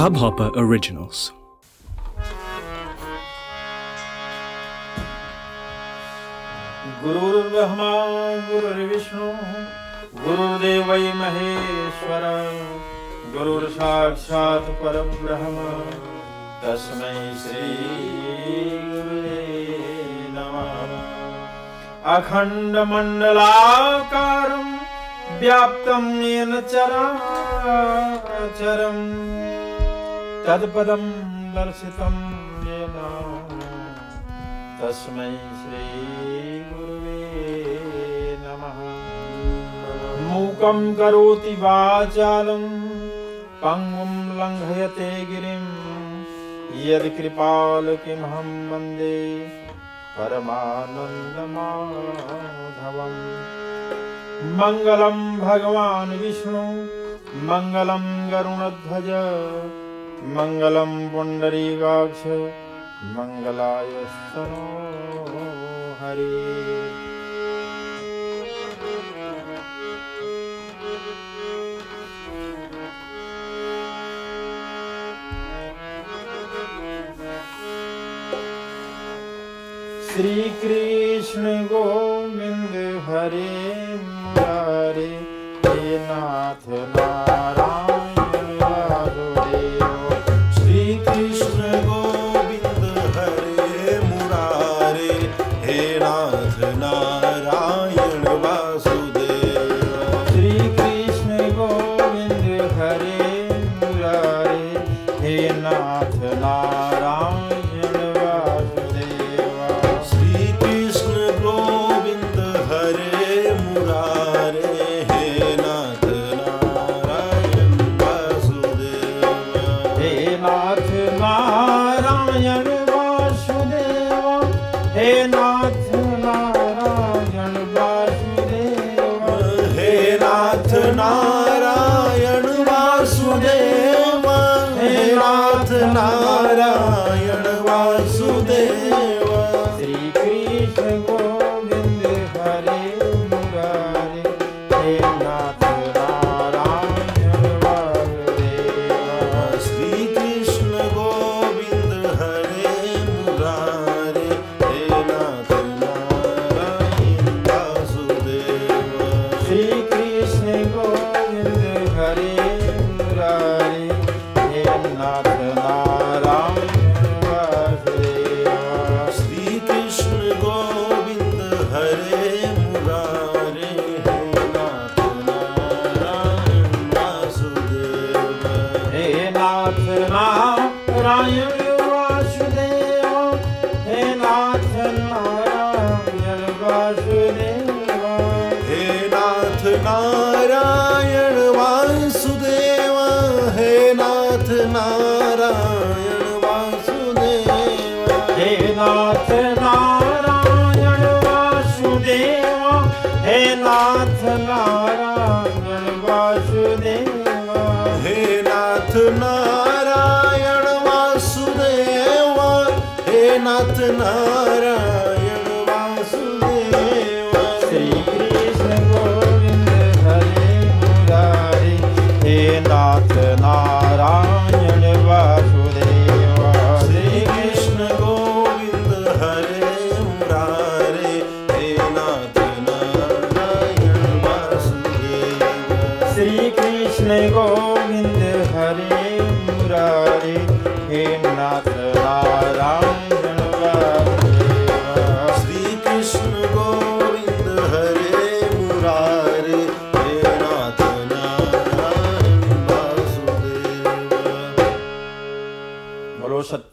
Hubhopper Originals. गुरुर्ब्रह्मा गुरुर्विष्णु गुरुर्देव महेश्वर गुरुर्साक्षात् परब्रह्म तस्मै श्रीगुरुवे नमः अखण्डमण्डलाकारं, व्याप्तं येन चराचरम् तत्पदं दर्शितं येन। तस्मै श्रीगुरुवे नमः। मूकं करोति वाचालं, पङ्गुं लङ्घयते गिरिं। यत्कृपालकिमहं वंदे परमानन्दमाधवम्। मङ्गलं भगवान् विष्णु, मङ्गलं गरुणध्वज। मङ्गलं पुण्डरीकाक्ष मङ्गलाय स्तनो हरि। श्रीकृष्ण गोविन्द हरे मुरारे हे नाथ नारायण। नारायण वासुदेव नारायण वासुदेव। हे नाथ नारायण वासुदेवा। हे नाथ नारायण वासुदेवा। हे नाथ नारायण वासुदेव। हे नाथ नारायण वासुदेव। श्री कृष्ण गोविंद हरे मुरारी। हे नाथ